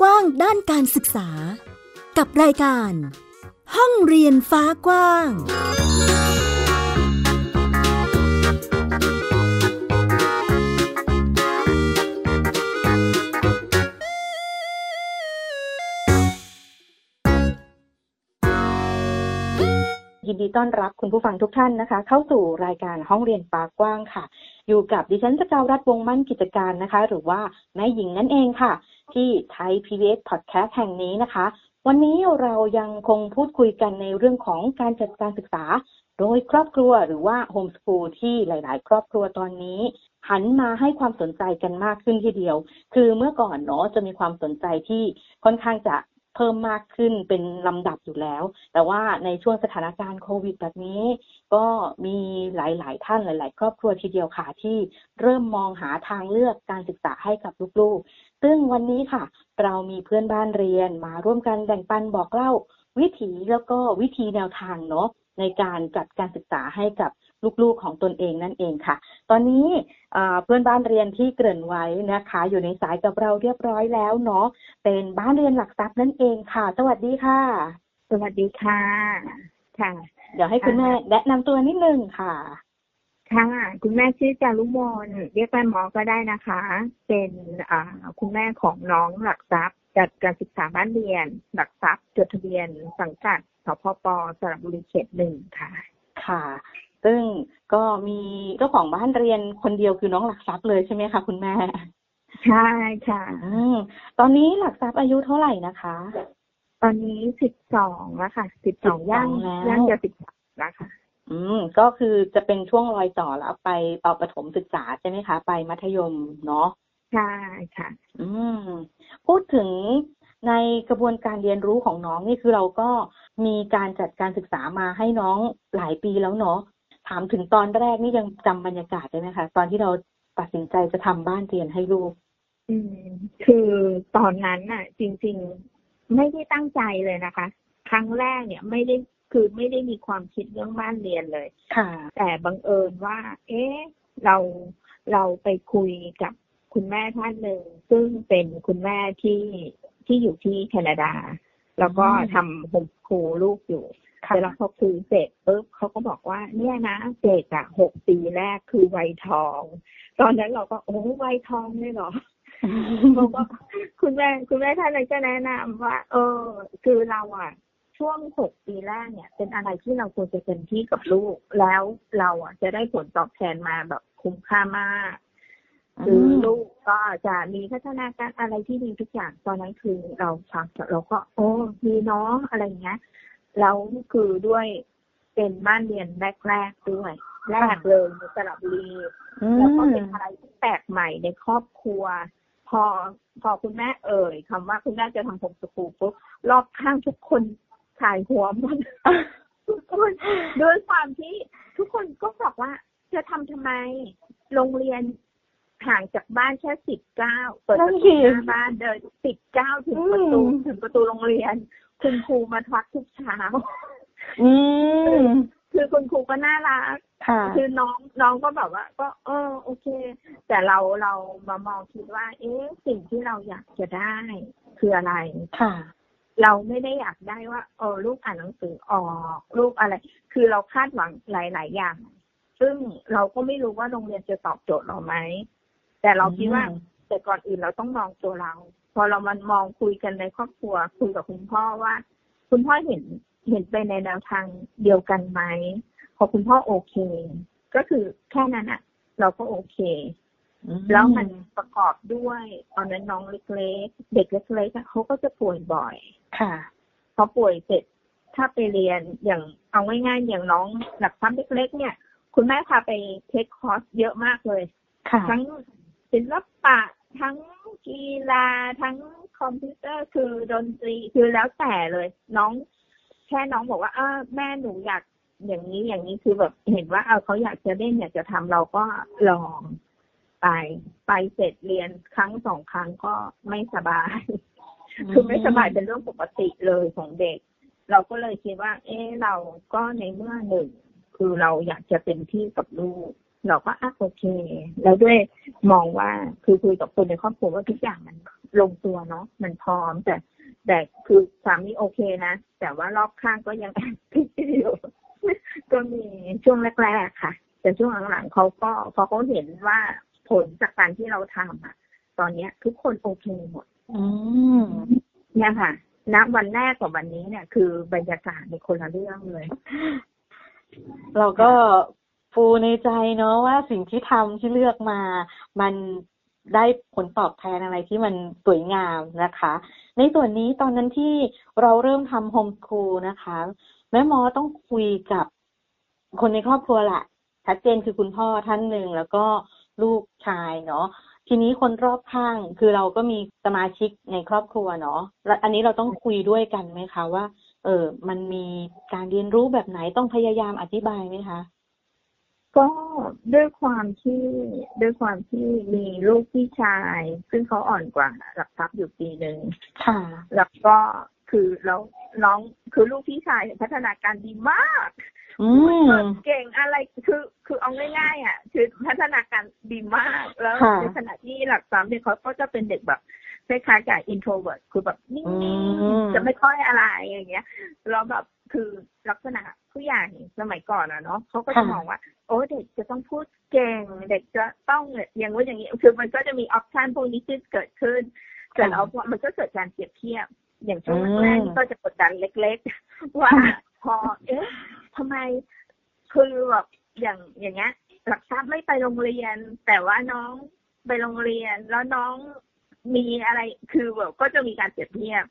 กว้างด้านการศึกษา กับรายการ ห้องเรียนฟ้ากว้าง ยินดีต้อนรับคุณผู้ฟังทุกท่านนะคะ เข้าสู่รายการห้องเรียนฟ้ากว้างค่ะ อยู่กับดิฉันสกาวรัฐวงมั่นกิจการนะคะ หรือว่าแม่หญิงนั่นเองค่ะ ที่ไทย PBS Podcast แห่งนี้นะคะ วันนี้เรายังคงพูดคุยกันในเรื่องของการจัดการศึกษา โดยครอบครัวหรือว่าโฮมส o ูลที่หลาย ๆ ครอบครัวตอนนี้หันมาให้ความสนใจกันมากขึ้นทีเดียว คือเมื่อก่อนเนาะจะมีความสนใจที่ค่อนข้างจะเพิ่มมากขึ้นเป็นลำดับอยู่แล้ว แต่ว่าในช่วงสถานการณ์โควิดแบบนี้ ก็มีหลาย ๆ ท่านหลาย ๆ ครอบครัวทีเดียวค่ะที่เริ่มมองหาทางเลือกการศึกษาให้กับลูก ๆ ซึ่งวันนี้ค่ะ เรามีเพื่อนบ้านเรียนมาร่วมกันแบ่งปันบอกเล่า วิถีแล้วก็วิธีแนวทางเนาะในการจัดการศึกษาให้กับลูกๆของตนเองนั่นเองค่ะ ตอนนี้เพื่อนบ้านเรียนที่เกริ่นไว้นะคะ อยู่ในสายกับเราเรียบร้อยแล้วเนาะเป็นบ้านเรียนหลักทรัพย์นั่นเองค่ะ สวัสดีค่ะ สวัสดีค่ะ ค่ะ เดี๋ยวให้คุณแม่แนะนำตัวนิดนึงค่ะ ค่ะคุณแม่ชื่อจารุมนเรียกแม่หมอก็ได้นะคะ เป็นอ่าคุณแม่ของน้องหลักทรัพย์จัดการศึกษาบ้านเรียน หลักทรัพย์จดทะเบียน สังกัดสพปสระบุรีเขตหนึ่งค่ะ ค่ะ ซึ่งก็มีเจ้าของบ้านเรียนคนเดียวคือน้องหลักทรัพย์เลยใช่ไหมคะคุณแม่ ใช่ค่ะอืมตอนนี้หลักทรัพย์อายุเท่าไหร่นะคะ ตอนนี้สิบสองแล้วค่ะสิบสองย่างแล้วย่างจะสิบสามแล้วค่ะ อืมก็คือจะเป็นช่วงรอยต่อแล้วไปต่อประถมศึกษาใช่ไหมคะ ไปมัธยมเนาะใช่ค่ะ อืม พูดถึงในกระบวนการเรียนรู้ของน้องนี่คือเราก็มีการจัดการศึกษามาให้น้องหลายปีแล้วเนาะถามถึงตอนแรกนี่ยังจำบรรยากาศได้ไหมคะตอนที่เราตัดสินใจจะทำบ้านเรียนให้ลูก อืม คือตอนนั้นน่ะ จริง ๆ ไม่ได้ตั้งใจเลยนะคะ ครั้งแรกเนี่ยไม่ได้ คือไม่ได้มีความคิดเรื่องบ้านเรียนเลย ค่ะ แต่บังเอิญว่า เอ๊ะ เราเราไปคุยกับคุณแม่ท่านหนึ่ง ซึ่งเป็นคุณแม่ที่ที่อยู่ที่แคนาดา แล้วก็อืมทำโฮมสคูลลูกอยู่ค่ะแต่แล้วเขาคุยเสร็จปุ๊บเขาก็บอกว่า เนี่ยนะเด็กอะหกปีแรกคือวัยทอง ตอนนั้นเราก็โอ้วัยทองเลยเหรอเขาก็คุณแม่คุณแม่ท่านเลยก็แนะนำว่า เออ คือเราอะ ช่วงหกปีแรกเนี่ย เป็นอะไรที่เราควรจะเต็มที่กับลูก แล้วเราอะจะได้ผลตอบแทนมาแบบคุ้มค่ามากคือลูกก็จะมีพัฒนาการอะไรที่ดีทุกอย่างตอนนั้นคือเราฟังเราก็ โอ้ดีเนาะอะไรเงี้ยแล้วคือด้วยเป็นบ้านเรียนแรกๆด้วย แรกเลยในสระบุรีแล้วก็เป็นอะไรที่แปลกใหม่ในครอบครัว พอพอคุณแม่เอ่ยคำว่าคุณแม่จะทำผมสกูปุ๊บรอบข้างทุกคน ถ่ายหัวหมดทุกคนด้วยความที่ทุกคนก็บอกว่าจะทำทำไม โรงเรียนห่างจากบ้านแค่สิบเก้าเปิดประตูหน้าบ้านเดินสิบเก้าถึงประตูถึงประตูโรงเรียน คุณครูมาทักทุกเช้าอืมคือคุณครูก็น่ารักค่ะคือน้องน้องก็แบบว่า ก็ เออ โอเค แต่เราเรามามองคิดว่า เอ๊ะสิ่งที่เราอยากจะได้ คืออะไรค่ะ เราไม่ได้อยากได้ว่าเออลูกอ่านหนังสือออกลูกอะไร คือเราคาดหวังหลาย ๆ อย่าง ซึ่งเราก็ไม่รู้ว่าโรงเรียนจะตอบโจทย์เราไหมแต่เราคิดว่าแต่ก่อนอื่นเราต้องมองตัวเรา พอเรามันมองคุยกันในครอบครัวคุยกับคุณพ่อว่า คุณพ่อเห็นเห็นไปในแนวทางเดียวกันไหมพอคุณพ่อโอเค ก็คือแค่นั้นอะเราก็โอเค แล้วมันประกอบด้วยตอนนั้นน้องเล็กๆเด็กเล็กๆอะเขาก็จะป่วยบ่อย ค่ะพอป่วยเสร็จถ้าไปเรียนอย่างเอาง่ายๆอย่างน้องหลักทรัพย์เล็กๆ เนี่ย คุณแม่พาไปเทคคอร์สเยอะมากเลยค่ะทั้งศิลปะทั้งกีฬาทั้งคอมพิวเตอร์คือดนตรีคือแล้วแต่เลย น้องแค่น้องบอกว่าเออแม่หนูอยากอย่างนี้อย่างนี้คือแบบเห็นว่า เออเขาอยากจะเล่นอยากจะทำเราก็ลอง ไป ไปเสร็จเรียนครั้งสองครั้งก็ไม่สบาย คือไม่สบายเป็นเรื่องปกติเลยของเด็ก เราก็เลยคิดว่า เออเราก็ในเมื่อหนึ่งคือเราอยากจะเป็นที่กับลูก เราก็อะโอเค แล้วด้วยมองว่าคือคุยกับคนในครอบครัวว่าทุกอย่างมันลงตัวเนาะมันพร้อมแต่ แต่คือสามีโอเคนะแต่ว่ารอบข้างก็ยังแอบพิดอยู่ก็มีช่วงแรกๆค่ะ แต่ช่วงหลังๆเขาก็พอเขาเห็นว่า ผลจากการที่เราทำอะ ตอนเนี้ย ทุกคนโอเคหมดอืมเนี่ยค่ะณวันแรกกับวันนี้เนี่ย คือบรรยากาศในคนละเรื่องเลย เราก็ฟูในใจเนาะว่าสิ่งที่ทำที่เลือกมา มันได้ผลตอบแทนอะไรที่มันสวยงามนะคะ ในส่วนนี้ตอนนั้นที่เราเริ่มทำโฮมสคูลนะคะ แม่หมอต้องคุยกับคนในครอบครัวแหละชัดเจนคือคุณพ่อท่านหนึ่งแล้วก็ ลูกชายเนาะทีนี้คนรอบข้างคือเราก็มีสมาชิกในครอบครัวเนาะแล้วอันนี้เราต้องคุยด้วยกันไหมคะว่า เออมันมีการเรียนรู้แบบไหนต้องพยายามอธิบายไหมคะ ก็ด้วยความที่ด้วยความที่มีลูกพี่ชาย ซึ่งเขาอ่อนกว่าหลักทรัพย์อยู่ปีหนึ่งค่ะ แล้วก็ คือแล้วน้องคือลูกพี่ชายพัฒนาการดีมากอืมเก่งอะไรคือคือเอาง่ายๆอะ คือพัฒนาการดีมากแล้วค่ะในขณะที่หลักสามเนี่ยเขาก็จะเป็นเด็กแบบคล้ายๆกับ introvert คือแบบนิ่อืงมๆจะไม่ค่อยอะไรอย่างเงี้ยแล้วแบบคือลักษณะผู้ใหญ่สมัยก่อนอะเนาะเขาก็จะค่ะมองว่า โอ้เด็กจะต้องพูดเก่ง เด็กจะต้องอย่างว่าอย่างนี้ คือมันก็จะมีออปชันพวกนี้ที่เกิดขึ้นเสร็จแล้วมันก็เกิดการเปรียบเทียบ อย่างช่วงแรกๆนี่ก็จะกดดันเล็กๆ ว่าพอเอ๊ะทำไมคือแบบอย่างอย่างเงี้ยหลักทรัพย์ไม่ไปโรงเรียน แต่ว่าน้องไปโรงเรียนแล้วน้องมีอะไรคือแบบก็จะมีการเปรียบเทียบ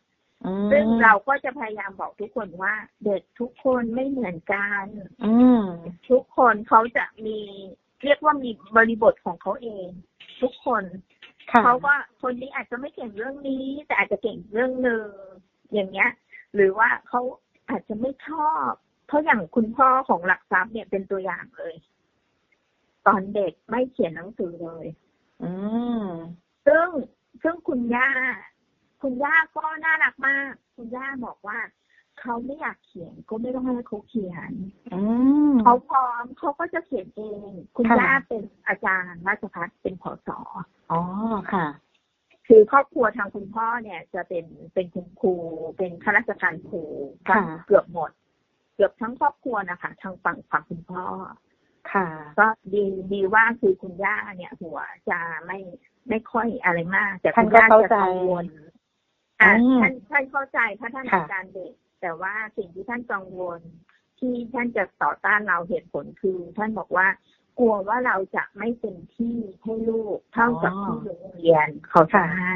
อืมซึ่งเราก็จะพยายามบอกทุกคนว่า เด็กทุกคนไม่เหมือนกันอืมทุกคนเขาจะมีเรียกว่ามีบริบทของเขาเอง ทุกคน ค่ะเขาว่าคนนี้อาจจะไม่เก่งเรื่องนี้ แต่อาจจะเก่งเรื่องหนึ่งอย่างเงี้ย หรือว่าเขาอาจจะไม่ชอบเพราะอย่างคุณพ่อของหลักทรัพย์เนี่ยเป็นตัวอย่างเลย ตอนเด็กไม่เขียนหนังสือเลย อืมซึ่งซึ่งคุณย่า คุณย่าก็น่ารักมาก คุณย่าบอกว่า เขาไม่อยากเขียนก็ไม่ต้องให้เขาเขียนอืมเขาพร้อมเขาก็จะเขียนเอง คุณค่ะย่าเป็นอาจารย์ราชพัฒเป็นผอสออ๋อค่ะ คือครอบครัวทางคุณพ่อเนี่ย จะเป็นเป็นคุณครูเป็นข้าราชการครูค่ะเกือบหมด เกือบทั้งครอบครัวนะคะทางฝั่งฝั่งคุณพ่อค่ะ ก็ดีดีว่าคือคุณย่าเนี่ย หัวจะไม่ไม่ค่อยอะไรมาก แต่ท่าคุนณก็ย่าเข้าจะใจกังวลอะอืมท่านท่านเข้าใจพัฒนาค่ะการเด็ก แต่ว่าสิ่งที่ท่านกังวลที่ท่านจะต่อต้านเราเหตุผลคือ ท่านบอกว่ากลัวว่าเราจะไม่เป็นที่ให้ลูกเท่ากับที่โรงเรียนเขาจะให้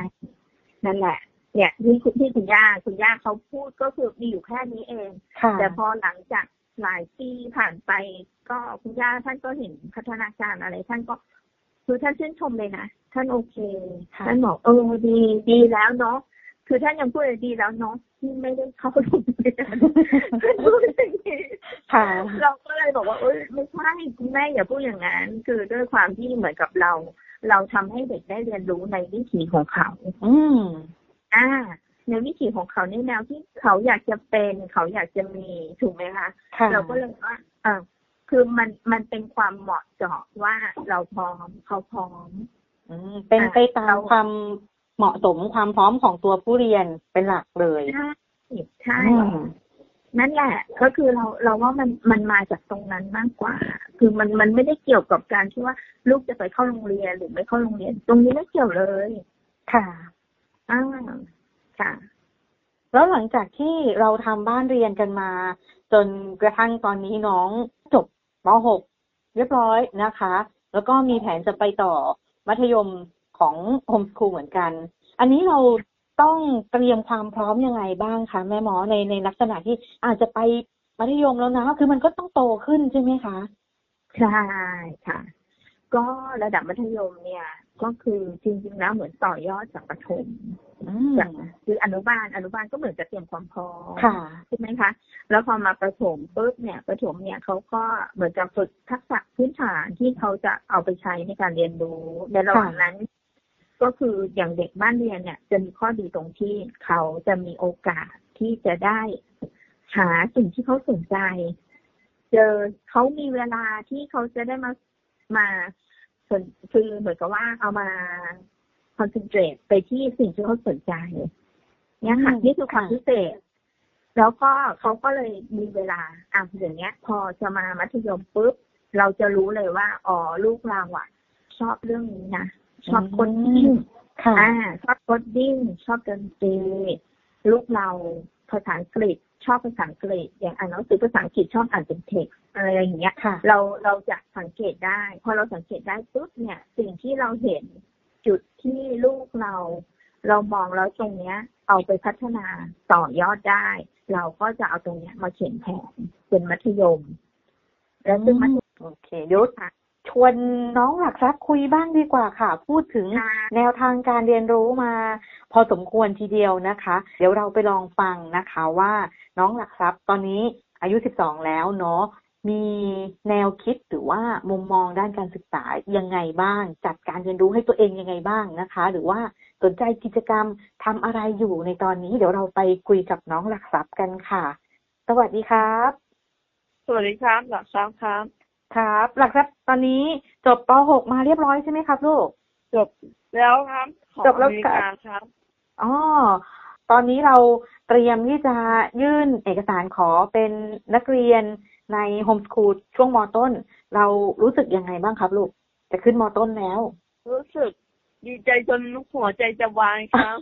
นั่นแหละ เนี่ยที่คุณที่คุณย่าคุณย่าเขาพูดก็คือมีอยู่แค่นี้เองค่ะแต่พอหลังจากหลายปีผ่านไป ก็คุณย่าท่านก็เห็นพัฒนาการอะไร ท่านก็คือท่านชื่นชมเลยนะท่านโอเคค่ะท่านบอกเออดีดีแล้วเนาะ คือท่านยังพูดเลยดีแล้วเนาะที่ไม่ได้เข้าโรงเรียนท่านพูดอย่างนี้ค่ะเราก็เลยบอกว่าเอ้ยไม่ใช่คุณแม่อย่าพูดอย่างนั้น คือด้วยความที่เหมือนกับเรา เราทำให้เด็กได้เรียนรู้ในวิถีของเขา อืมอ่า ในวิถีของเขาในแนวที่เขาอยากจะเป็น เขาอยากจะมีถูกไหมคะค่ะเราก็เลยว่าเออคือมันมันเป็นความเหมาะเจาะว่าเราพร้อมเขาพร้อมอืมเป็นไปตามเราความ เหมาะสมความพร้อมของตัวผู้เรียนเป็นหลักเลยใช่ใช่อืมนั่นแหละ ก็คือเราเราว่ามันมันมาจากตรงนั้นมากกว่า คือมันมันไม่ได้เกี่ยวกับการที่ว่าลูกจะไปเข้าโรงเรียนหรือไม่เข้าโรงเรียน ตรงนี้ไม่เกี่ยวเลย ค่ะอ่าค่ะ แล้วหลังจากที่เราทำบ้านเรียนกันมา จนกระทั่งตอนนี้น้องจบป .6 เรียบร้อยนะคะ แล้วก็มีแผนจะไปต่อมัธยม ของโฮมสคูลเหมือนกัน อันนี้เราต้องเตรียมความพร้อมยังไงบ้างคะแม่หมอในในลักษณะที่อาจจะไปมัธยมแล้วนะคือมันก็ต้องโตขึ้นใช่ไหมคะใช่ค่ะ ก็ระดับมัธยมเนี่ย ก็คือจริงๆแล้วเหมือนต่อยอดจากประถมอืมจากคืออนุบาลอนุบาลก็เหมือนจะเตรียมความพร้อมค่ะใช่ไหมคะ แล้วพอมาประถมปุ๊บเนี่ยประถมเนี่ยเขาก็เหมือนจะฝึกทักษะพื้นฐานที่เขาจะเอาไปใช้ในการเรียนรู้ในระหว่างนั้น ก็คืออย่างเด็กบ้านเรียนเนี่ย จะมีข้อดีตรงที่เขาจะมีโอกาสที่จะได้หาสิ่งที่เขาสนใจ เจอเขามีเวลาที่เขาจะได้มามาสนคือเหมือนกับว่าเอามา concentrate ไปที่สิ่งที่เขาสนใจเนี่ยค่ะอืมนี่คือความค่ะพิเศษ แล้วก็เขาก็เลยมีเวลาอะอย่างเงี้ย พอจะมามัธยมปุ๊บเราจะรู้เลยว่า อ๋อลูกเราอะ ชอบเรื่องนี้นะ ชอบ coding ค่ะอ่าชอบ coding ชอบดนตรีลูกเราภาษาอังกฤษชอบภาษาอังกฤษอย่างอ่านหนังสือภาษาอังกฤษชอบอ่านเป็นเท็กซ์อะไรอย่างเงี้ยค่ะเราเราจะสังเกตได้พอเราสังเกตได้ปุ๊บเนี่ย สิ่งที่เราเห็นจุดที่ลูกเรา เรามองแล้วตรงเนี้ย เอาไปพัฒนาต่อยอดได้ เราก็จะเอาตรงเนี้ยมาเขียนแผนเป็นมัธยม แล้วซึ่งมัธยมโอเคเดี๋ยว ชวนน้องหลักทรัพย์คุยบ้างดีกว่าค่ะ พูดถึงค่ะแนวทางการเรียนรู้มา พอสมควรทีเดียวนะคะ เดี๋ยวเราไปลองฟังนะคะว่าน้องหลักทรัพย์ตอนนี้อายุ 12 แล้วเนาะมีแนวคิดหรือว่ามุมมองด้านการศึกษายังไงบ้าง จัดการเรียนรู้ให้ตัวเองยังไงบ้างนะคะ หรือว่าสนใจกิจกรรมทำอะไรอยู่ในตอนนี้ เดี๋ยวเราไปคุยกับน้องหลักทรัพย์กันค่ะ สวัสดีครับ สวัสดีครับ หลักทรัพย์ครับ ครับ หลักทรัพย์ตอนนี้จบป .6 มาเรียบร้อยใช่ไหมครับ ลูก จบแล้วครับของจบแล้วอเมริครักาบครับอ๋อตอนนี้เราเตรียมที่จะยื่นเอกสารขอเป็นนักเรียนในโฮมส o ูลช่วงมต้น เรารู้สึกยังไงบ้างครับ ลูก จะขึ้นมต้นแล้ว รู้สึกดีใจจนหัวใจจะวายครับ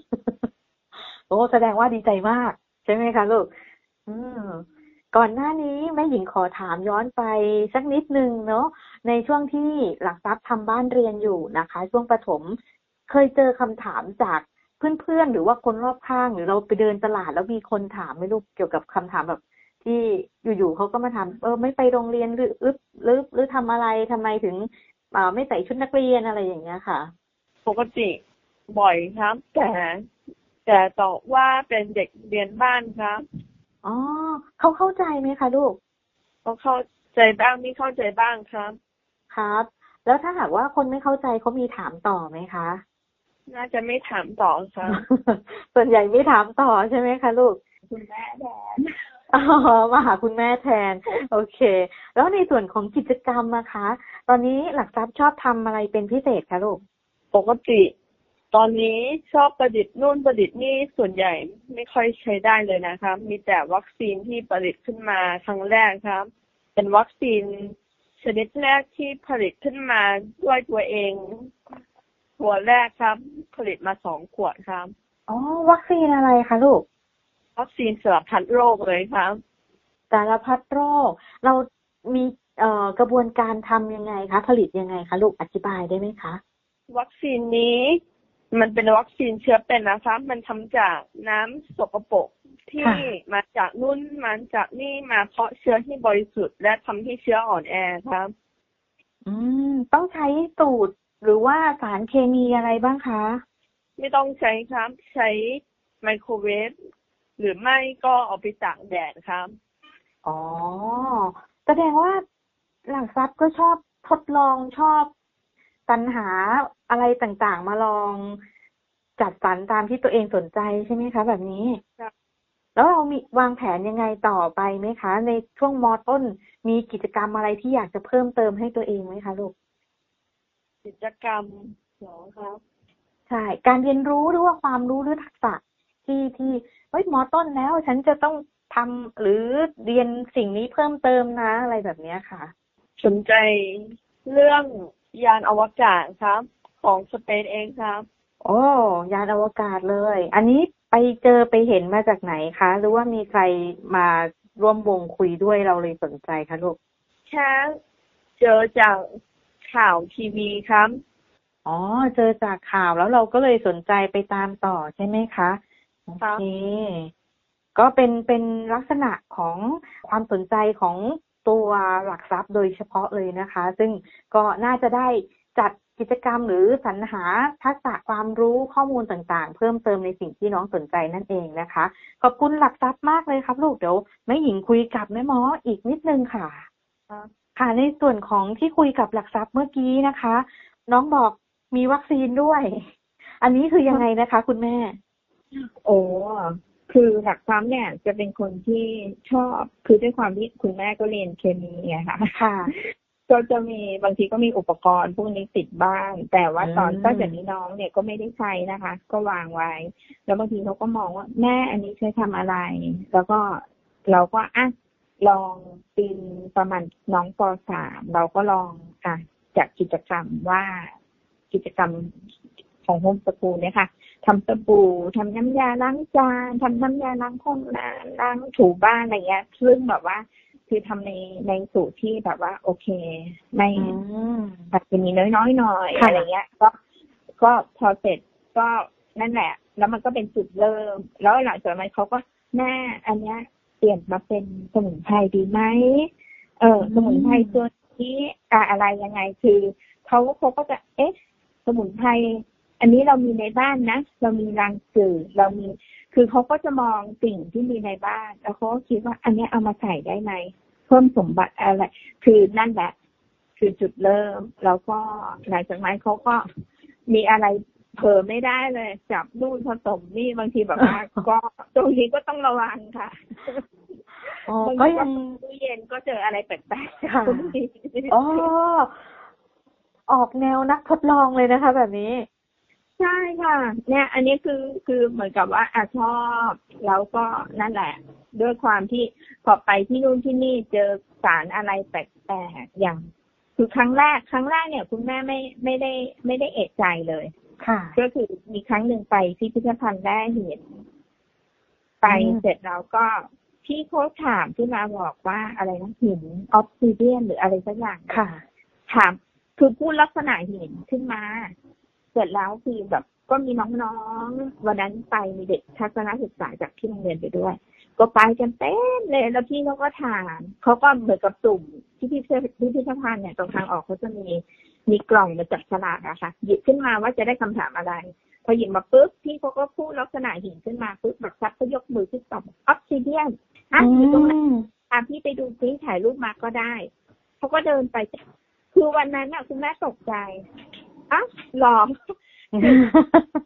โอ้แสดงว่าดีใจมาก ใช่ไหมคะลูก อืม ก่อนหน้านี้แม่หญิงขอถามย้อนไปสักนิดนึงเนาะในช่วงที่หลักทรัพย์ทำบ้านเรียนอยู่นะคะ ช่วงประถม เคยเจอคำถามจากเพื่อนๆหรือว่าคนรอบข้างหรือเราไปเดินตลาดแล้วมีคนถามไม่ลูกเกี่ยวกับคำถามแบบ ที่อยู่ๆเขาก็มาถามเออไม่ไปโรงเรียนหรือหรือหรือหรือทำอะไรทำไมถึงเอ่อไม่ใส่ชุดนักเรียนอะไรอย่างเงี้ยค่ะ ปกติบ่อยครับ แต่แต่ตอบว่าเป็นเด็กเรียนบ้านครับ อ๋อเขาเข้าใจไหมคะลูกก็เข้าใจบ้างไม่เข้าใจบ้างครับ ครับ แล้วถ้าหากว่าคนไม่เข้าใจเขามีถามต่อไหมคะ น่าจะไม่ถามต่อครับ ส่วนใหญ่ไม่ถามต่อใช่ไหมคะลูก คุณแม่แดนอ๋อมาหาคุณแม่แทน โอเค แล้วในส่วนของกิจกรรมนะคะ ตอนนี้หลักทรัพย์ชอบทำอะไรเป็นพิเศษคะลูก ปกติ ตอนนี้ชอบประดิษฐ์นู่นประดิษฐ์นี่ส่วนใหญ่ไม่ค่อยใช้ได้เลยนะครับ มีแต่วัคซีนที่ผลิตขึ้นมาครั้งแรกครับ เป็นวัคซีนชนิดแรกที่ผลิตขึ้นมาด้วยตัวเองหัวแรกครับ ผลิตมาสองขวดครับอ๋อวัคซีนอะไรคะลูก วัคซีนสารพัดโรคเลยครับสารพัดโรค เรามีเอ่อกระบวนการทำยังไงคะ ผลิตยังไงคะลูกอธิบายได้ไหมคะ วัคซีนนี้ มันเป็นวัคซีนเชื้อเป็นนะครับมันทำจากน้ำสกปรกที่ค่ะมาจากนู่นมาจากนี่มาเพาะเชื้อที่บริสุทธิ์ และทำให้เชื้ออ่อนแอครับ อืม ต้องใช้สูตรหรือว่าสารเคมีอะไรบ้างคะ ไม่ต้องใช้ครับ ใช้ไมโครเวฟหรือไม่ก็เอาไปตากแดดครับ อ๋อ แสดงว่าหลักทรัพย์ก็ชอบทดลองชอบ สรรหาอะไรต่างๆ มาลองจัดสรรตามที่ตัวเองสนใจใช่ไหมคะ แบบนี้ครับแล้วเรามีวางแผนยังไงต่อไปไหมคะ ในช่วงมต้นมีกิจกรรมอะไรที่อยากจะเพิ่มเติมให้ตัวเองไหมคะลูก กิจกรรมเหรอครับใช่ การเรียนรู้หรือว่าความรู้หรือทักษะที่ที่เฮ้ยมต้นแล้ว ฉันจะต้องทำหรือเรียนสิ่งนี้เพิ่มเติมนะ อะไรแบบเนี้ยค่ะ สนใจเรื่อง ยานอวกาศครับ ของสเปซเองครับ โอ้ยานอวกาศเลย อันนี้ไปเจอไปเห็นมาจากไหนคะ หรือว่ามีใครมาร่วมวงคุยด้วยเราเลยสนใจคะลูกแค่เจอจากข่าวทีวีครับ อ๋อ เจอจากข่าวแล้วเราก็เลยสนใจไปตามต่อใช่ไหมคะโอครับเคก็เป็นเป็นลักษณะของความสนใจของ ตัวหลักทรัพย์โดยเฉพาะเลยนะคะ ซึ่งก็น่าจะได้จัดกิจกรรมหรือสรรหาทักษะความรู้ข้อมูลต่างๆ เพิ่มเติมในสิ่งที่น้องสนใจนั่นเองนะคะ ขอบคุณหลักทรัพย์มากเลยครับ ลูกเดี๋ยวแม่หญิงคุยกับแม่หมออีกนิดนึงค่ะ ค่ะในส่วนของที่คุยกับหลักทรัพย์เมื่อกี้นะคะ น้องบอกมีวัคซีนด้วย อันนี้คือยังไงนะคะ คุณแม่ โอ้ คือหลักความเนี่ยจะเป็นคนที่ชอบคือด้วยความที่คุณแม่ก็เรียนเคมีไงคะค่ะก็จะมีบางทีก็มีอุปกรณ์พวกนี้ติดบ้าง แต่ว่าตอนอืมตั้งแต่นี้น้องเนี่ยก็ไม่ได้ใช้นะคะ ก็วางไว้ แล้วบางทีเขาก็มองว่าแม่อันนี้ใช้ทำอะไร แล้วก็เราก็อะลองปีนประมาณน้องปสามเราก็ลองอะจัดกิจกรรมว่ากิจกรรมของโฮมสกูลเนี่ยค่ะ ทำสบู่ทำน้ำยาล้างจานทำน้ำยาล้างห้องน้ำล้างถูบ้านอะไรเงี้ยซึ่งแบบว่า คือทำในในสูตรที่แบบว่า โอเค ไม่อืมอาจจะมีน้อยๆหน่อยค่ะอะไรเงี้ย ก็ก็พอเสร็จก็นั่นแหละ แล้วมันก็เป็นจุดเริ่ม แล้วหลังจากนั้นเขาก็แม่อันเนี้ย เปลี่ยนมาเป็นสมุนไพรดีไหมเออ สมุนไพรตัวนี้อะอะไรยังไงคือเขาเขาก็จะเอ๊ะ สมุนไพร อันนี้เรามีในบ้านนะ เรามีรังสื่อเรามี คือเขาก็จะมองสิ่งที่มีในบ้าน แล้วเขาก็คิดว่า อันเนี้ยเอามาใส่ได้ไหมเพิ่มสมบัติอะไร คือนั่นแหละ คือจุดเริ่ม แล้วก็หลังจากนั้นเขาก็มีอะไรเผลอไม่ได้เลย จับนู่นผสมนี่บางทีแบบว่าก็ตรงนี้ก็ต้องระวังค่ะอ๋อบางก็ทียังตู้เย็นก็เจออะไรแปลกๆค่ะบางทีอ๋อออกแนวนักทดลองเลยนะคะ แบบนี้ ใช่ค่ะ เนี่ย อันนี้คือคือเหมือนกับว่าอะชอบแล้วก็นั่นแหละ ด้วยความที่พอไปที่นู่นที่นี่เจอสารอะไรแปลกๆอย่าง คือครั้งแรกครั้งแรกเนี่ย คุณแม่ไม่ไม่ได้ไม่ได้เอะใจเลยค่ะ ก็คือมีครั้งหนึ่งไปที่พิพิธภัณฑ์ได้เห็นไปอืมเสร็จแล้วก็พี่เขาถามที่มาบอกว่าอะไรนะหิน obsidian หรืออะไรสักอย่างค่ะ ถามคือพูดลักษณะหินขึ้นมา เสร็จแล้วคือแบบก็มีน้องๆ วันนั้นไปมีเด็กทัศนศึกษาจากที่โรงเรียนไปด้วย ก็ไปกันเต็มเลยแล้วพี่เขาก็ถามเขาก็เหมือนกับตุ่มที่พิพิธพิพิธภัณฑ์เนี่ยตรงทางออกเขาจะมีมีกล่องมาจับฉลากอะค่ะ หยิบขึ้นมาว่าจะได้คำถามอะไร พอหยิบมาปุ๊บพี่เขาก็พูดลักษณะหินขึ้นมาปุ๊บแบบซับก็ยกมือขึ้นตอบ obsidian อะอยู่ตรงไหนตามพี่ไปดูซิถ่ายรูปมาก็ได้เขาก็เดินไป คือวันนั้นน่ะคุณแม่ตกใจ อะหรอ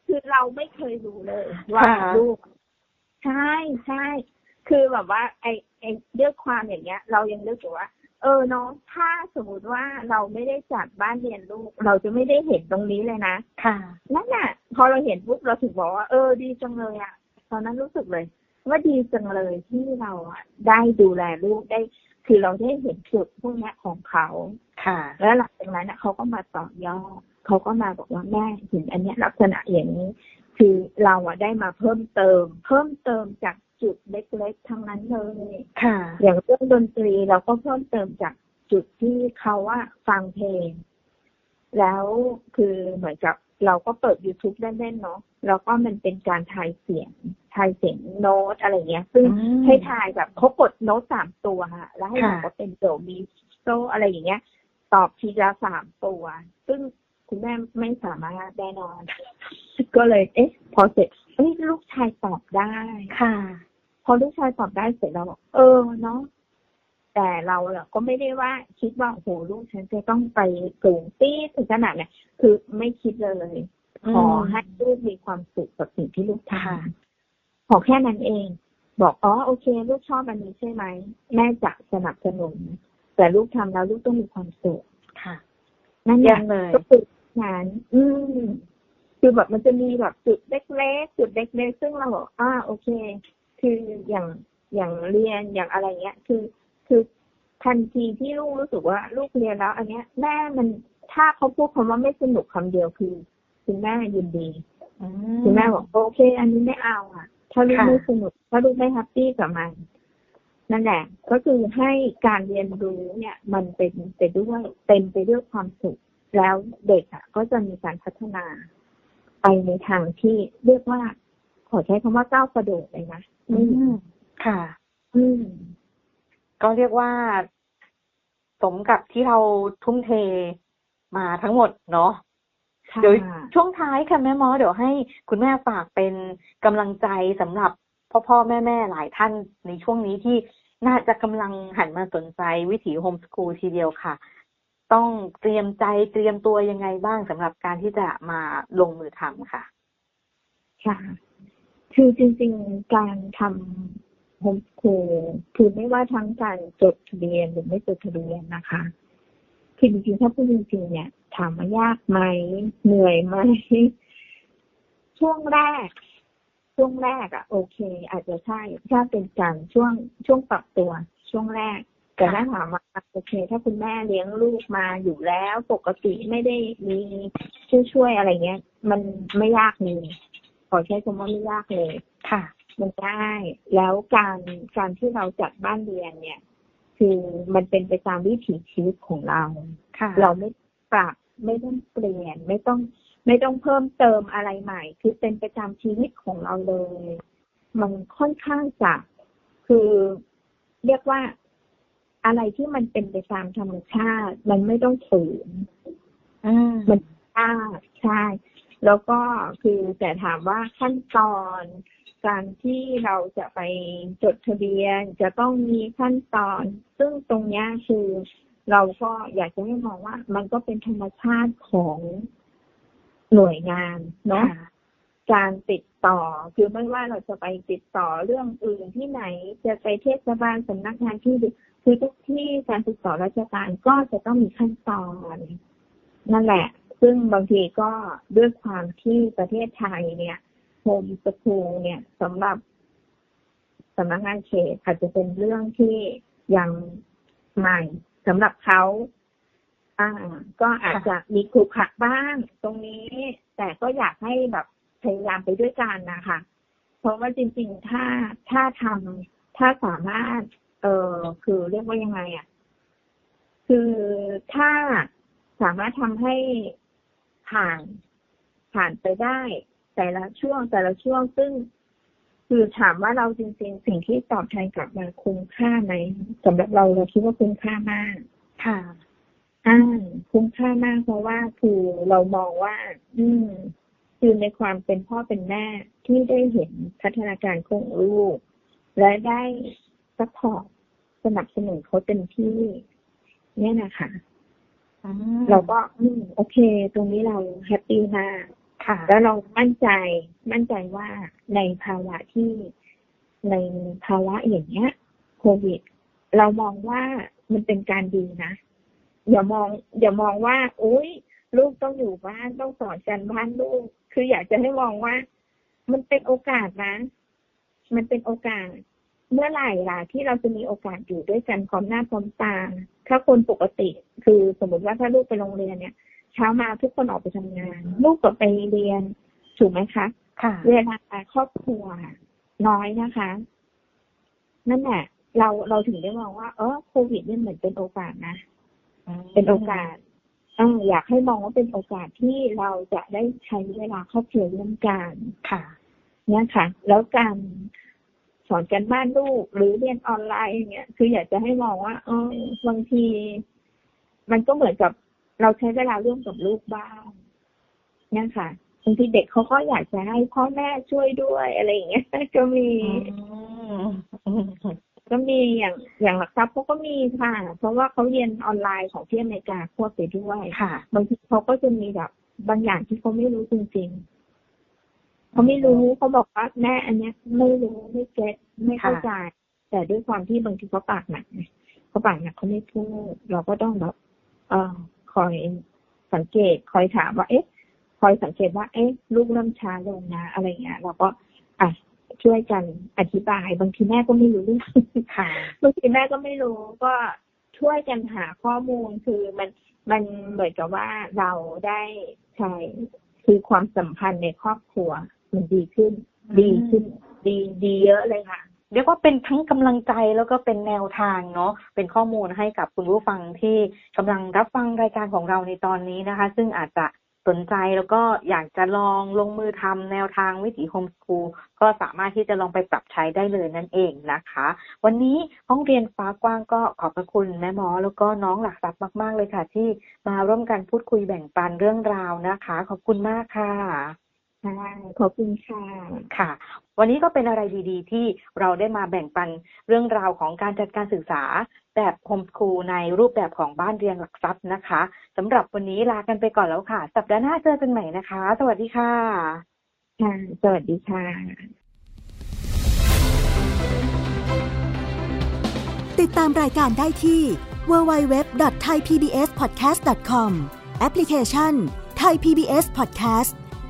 คือเราไม่เคยรู้เลยว่าค่ะลูกใช่ใช่คือแบบว่า ไอ้ไอ้เรื่องความอย่างเงี้ย เรายังนึกอยู่ว่า เออเนาะถ้าสมมติว่าเราไม่ได้จัดบ้านเรียนลูก เราจะไม่ได้เห็นตรงนี้เลยนะค่ะนั่นน่ะ พอเราเห็นปุ๊บเราถึงบอกว่าเออดีจังเลยอะตอนนั้นรู้สึกเลย ว่าดีจังเลยที่เราอะได้ดูแลลูกได้ คือเราได้เห็นจุดพวกเนี้ยของเขาค่ะ แล้วหลังจากนั้นน่ะเขาก็มาต่อยอด เขาก็มาบอกว่าแม่เห็นอันเนี้ยลักษณะอย่างนี้ คือเราอะได้มาเพิ่มเติม เพิ่มเติมจากจุดเล็กๆทั้งนั้นเลยค่ะ อย่างเรื่องดนตรีเราก็เพิ่มเติมจากจุดที่เขาว่าฟังเพลง แล้วคือเหมือนกับเราก็เปิด YouTube เล่นๆเนาะแล้วก็มันเป็นการทายเสียงทายเสียงโน้ตอะไรเงี้ย ซึ่งอืมให้ทายแบบเขากดโน้ตสามตัวค่ะแล้วให้ค่ะบอกว่าเป็นโดมีโซอะไรอย่างเงี้ย ตอบทีละสามตัว ซึ่ง คุณแม่ไม่สามารถแน่นอน ก็เลย เอ๊ะ พอเสร็จเอ้ยลูกชายตอบได้ค่ะ พอลูกชายตอบได้เสร็จเราบอกเออเนาะแต่เราอะก็ไม่ได้ว่าคิดว่าโอ้โหลูกฉันจะต้องไปสูงตีดถึงขนาดเนี่ยคือไม่คิดเลยอืมขอให้ลูกมีความสุขกับสิ่งที่ลูกทค่ะำขอแค่นั้นเอง บอกอ๋อโอเค ลูกชอบอันนี้ใช่ไหมแม่จะสนับสนุน แต่ลูกทำแล้วลูกต้องมีความสุขค่ะ นั่นแหเยี่ยละมเลยก็คือ งานอืมคือแบบมันจะมีแบบจุดเล็กๆจุดเล็กๆซึ่งเราบอกอ่าโอเค คืออย่างอย่างเรียนอย่างอะไรเงี้ย คือคือทันทีที่ลูกรู้สึกว่าลูกเรียนแล้ว อันเนี้ยแม่มันถ้าเขาพูดคำว่าไม่สนุกคำเดียวคือคุณแม่ยินดีอืคุณแม่บอกโอเค อันนี้ไม่เอาอะ ถ้าลูกไม่สนุกถ้าลูกไม่ happy กับมันนั่นแหละ ก็คือให้การเรียนรู้เนี่ย มันเป็นไปด้วยเต็มไปด้วยความสุข แล้วเด็กอะ ก็จะมีการพัฒนาไปในทางที่เรียกว่า ขอใช้คำว่าก้าวกระโดดเลยนะอือืมมค่ะ อืม ก็เรียกว่า สมกับที่เราทุ่มเทมาทั้งหมดเนาะค่ะเดี๋ยวช่วงท้ายค่ะแม่หมอเดี๋ยวให้คุณแม่ฝากเป็นกำลังใจสำหรับพ่อพ่อแม่แม่หลายท่านในช่วงนี้ที่น่าจะกำลังหันมาสนใจวิถีโฮมสกูลทีเดียวค่ะ ต้องเตรียมใจเตรียมตัวยังไงบ้างสำหรับการที่จะมาลงมือทำค่ะ ค่ะ คือจริง ๆ การทำโฮมสคูลคือไม่ว่าทั้งการจดทะเบียนหรือไม่จดทะเบียนนะคะคือจริงๆถ้าพูดจริงๆเนี่ยถามว่ายากไหมเหนื่อยไหมช่วงแรก ช่วงแรกอะโอเค อาจจะใช่ถ้าเป็นการช่วงช่วงปรับตัว ช่วงแรก แต่ถ้าถามว่าโอเค ถ้าคุณแม่เลี้ยงลูกมาอยู่แล้วปกติไม่ได้มีช่วยช่วยอะไรเงี้ย มันไม่ยากเลยขอใช้คำว่าไม่ยากเลย ค่ะ มันได้แล้วการการที่เราจัดบ้านเรียนเนี่ย คือมันเป็นไปตามวิถีชีวิตของเราค่ะ เราไม่ปรับไม่ต้องเปลี่ยนไม่ต้อง ไม่ต้องเพิ่มเติมอะไรใหม่ คือเป็นไปตามชีวิตของเราเลย มันค่อนข้างจะคือเรียกว่า อะไรที่มันเป็นไปตามธรรมชาติ มันไม่ต้องฝืนอืมมันยากใช่ แล้วก็คือแต่ถามว่าขั้นตอนการที่เราจะไปจดทะเบียนจะต้องมีขั้นตอน ซึ่งตรงเนี้ยคือเราก็อยากจะให้มองว่า มันก็เป็นธรรมชาติของหน่วยงานเนาะค่ะการติดต่อ คือไม่ว่าเราจะไปติดต่อเรื่องอื่นที่ไหน จะไปเทศบาลสำนักงานที่ คือทุกที่การติดต่อราชการก็จะต้องมีขั้นตอนนั่นแหละ ซึ่งบางทีก็ด้วยความที่ประเทศไทยเนี่ยโฮมสคูลเนี่ยสำหรับสำนักงานเขตอาจจะเป็นเรื่องที่ยังใหม่สำหรับเขาอ่า ก็อาจจะมีขรุขระบ้างตรงนี้ แต่ก็อยากให้แบบพยายามไปด้วยกันนะคะ เพราะว่าจริง ๆ ถ้าถ้าทำถ้าสามารถ เออคือเรียกว่ายังไงอะ คือถ้าสามารถทำให้ผ่านผ่านไปได้ แต่ละช่วงแต่ละช่วงซึ่งคือถามว่าเราจริง ๆ สิ่งที่ตอบแทนกลับมาคุ้มค่าไหมสำหรับเราเราคิดว่าคุ้มค่ามาก ค่ะอ่าคุ้มค่ามากเพราะว่าคือเรามองว่า อืมคือในความเป็นพ่อเป็นแม่ที่ได้เห็นพัฒนาการของลูก และได้ support สนับสนุนเขาเต็มที่ เนี่ยนะคะอืมเราก็อืมโอเค ตรงนี้เราแฮปปี้มากค่ะ แล้วเรามั่นใจ มั่นใจว่าในภาวะที่ในภาวะอย่างเงี้ย โควิด เรามองว่ามันเป็นการดีนะ อย่ามอง อย่ามองว่าโอ๊ยลูกต้องอยู่บ้านต้องสอนกันบ้านลูก คืออยากจะให้มองว่า มันเป็นโอกาสนะ มันเป็นโอกาส เมื่อไหร่ล่ะ ที่เราจะมีโอกาสอยู่ด้วยกันพร้อมหน้าพร้อมตา ถ้าคนปกติ คือสมมติว่าถ้าลูกไปโรงเรียนเนี่ย เช้ามาทุกคนออกไปทำงาน ลูกก็ไปเรียนถูกไหมคะค่ะ เวลาครอบครัวน้อยนะคะ นั่นแหละเราเราถึงได้มองว่า เออโควิดเนี่ยเหมือนเป็นโอกาสนะเป็นโอกาสเอออยากให้มองว่าเป็นโอกาสที่เราจะได้ใช้เวลาครอบครัวร่วมกันค่ะ เนี่ยค่ะ แล้วการ สอนกันบ้านลูกหรือเรียนออนไลน์อย่างเงี้ยคืออยากจะให้มองว่าเออบางที มันก็เหมือนกับเราใช้เวลาร่วมกับลูกบ้างเนี่ยค่ะบางทีเด็กเขาก็อยากจะให้พ่อแม่ช่วยด้วยอะไรอย่างเงี้ยก็มีก็มีอย่างอย่างหลักทรัพย์เขาก็มีค่ะ เพราะว่าเขาเรียนออนไลน์ของที่อเมริกาควบไปด้วยค่ะ บางทีเขาก็จะมีแบบบางอย่างที่เขาไม่รู้จริงๆ เขาไม่รู้เขาบอกว่าแม่อันเนี้ยไม่รู้ไม่เก็ตไม่เข้าใจ แต่ด้วยความที่บางทีเขาปากหนักไงเขาปากหนักเขาไม่พูดเราก็ต้องแบบเออคอยสังเกตคอยถามว่าเอ๊ะ คอยสังเกตว่า เอ๊ะ ลูกเริ่มช้าลงนะ อะไรเงี้ยเราก็อะช่วยกันอธิบาย บางทีแม่ก็ไม่รู้เรื่องค่ะบางทีแม่ก็ไม่รู้ก็ช่วยกันหาข้อมูลคือมันมันเหมือนกับว่าเราได้ใช้คือความสัมพันธ์ในครอบครัว มันดีขึ้น ดีขึ้น ดีดีเยอะเลยค่ะเรียกว่าเป็นทั้งกำลังใจแล้วก็เป็นแนวทางเนาะเป็นข้อมูลให้กับคุณผู้ฟังที่กำลังรับฟังรายการของเราในตอนนี้นะคะ ซึ่งอาจจะสนใจแล้วก็อยากจะลองลงมือทำแนวทางวิถีโฮมสคูลก็สามารถที่จะลองไปปรับใช้ได้เลยนั่นเองนะคะ วันนี้ห้องเรียนฟ้ากว้างก็ขอบพระคุณแม่หมอ แล้วก็น้องหลักทรัพย์มาก ๆ เลยค่ะ ที่มาร่วมกันพูดคุยแบ่งปันเรื่องราวนะคะ ขอบคุณมากค่ะ ค่ะขอบคุณค่ะค่ะ วันนี้ก็เป็นอะไรดีๆ ที่เราได้มาแบ่งปันเรื่องราวของการจัดการศึกษาแบบโฮมสคูลในรูปแบบของบ้านเรียนหลักทรัพย์นะคะสำหรับวันนี้ลากันไปก่อนแล้วค่ะ สัปดาห์หน้าเจอกันใหม่นะคะ สวัสดีค่ะค่ะสวัสดีค่ะ ติดตามรายการได้ที่ www.thaipbspodcast.com แอปพลิเคชัน Thai PBS Podcast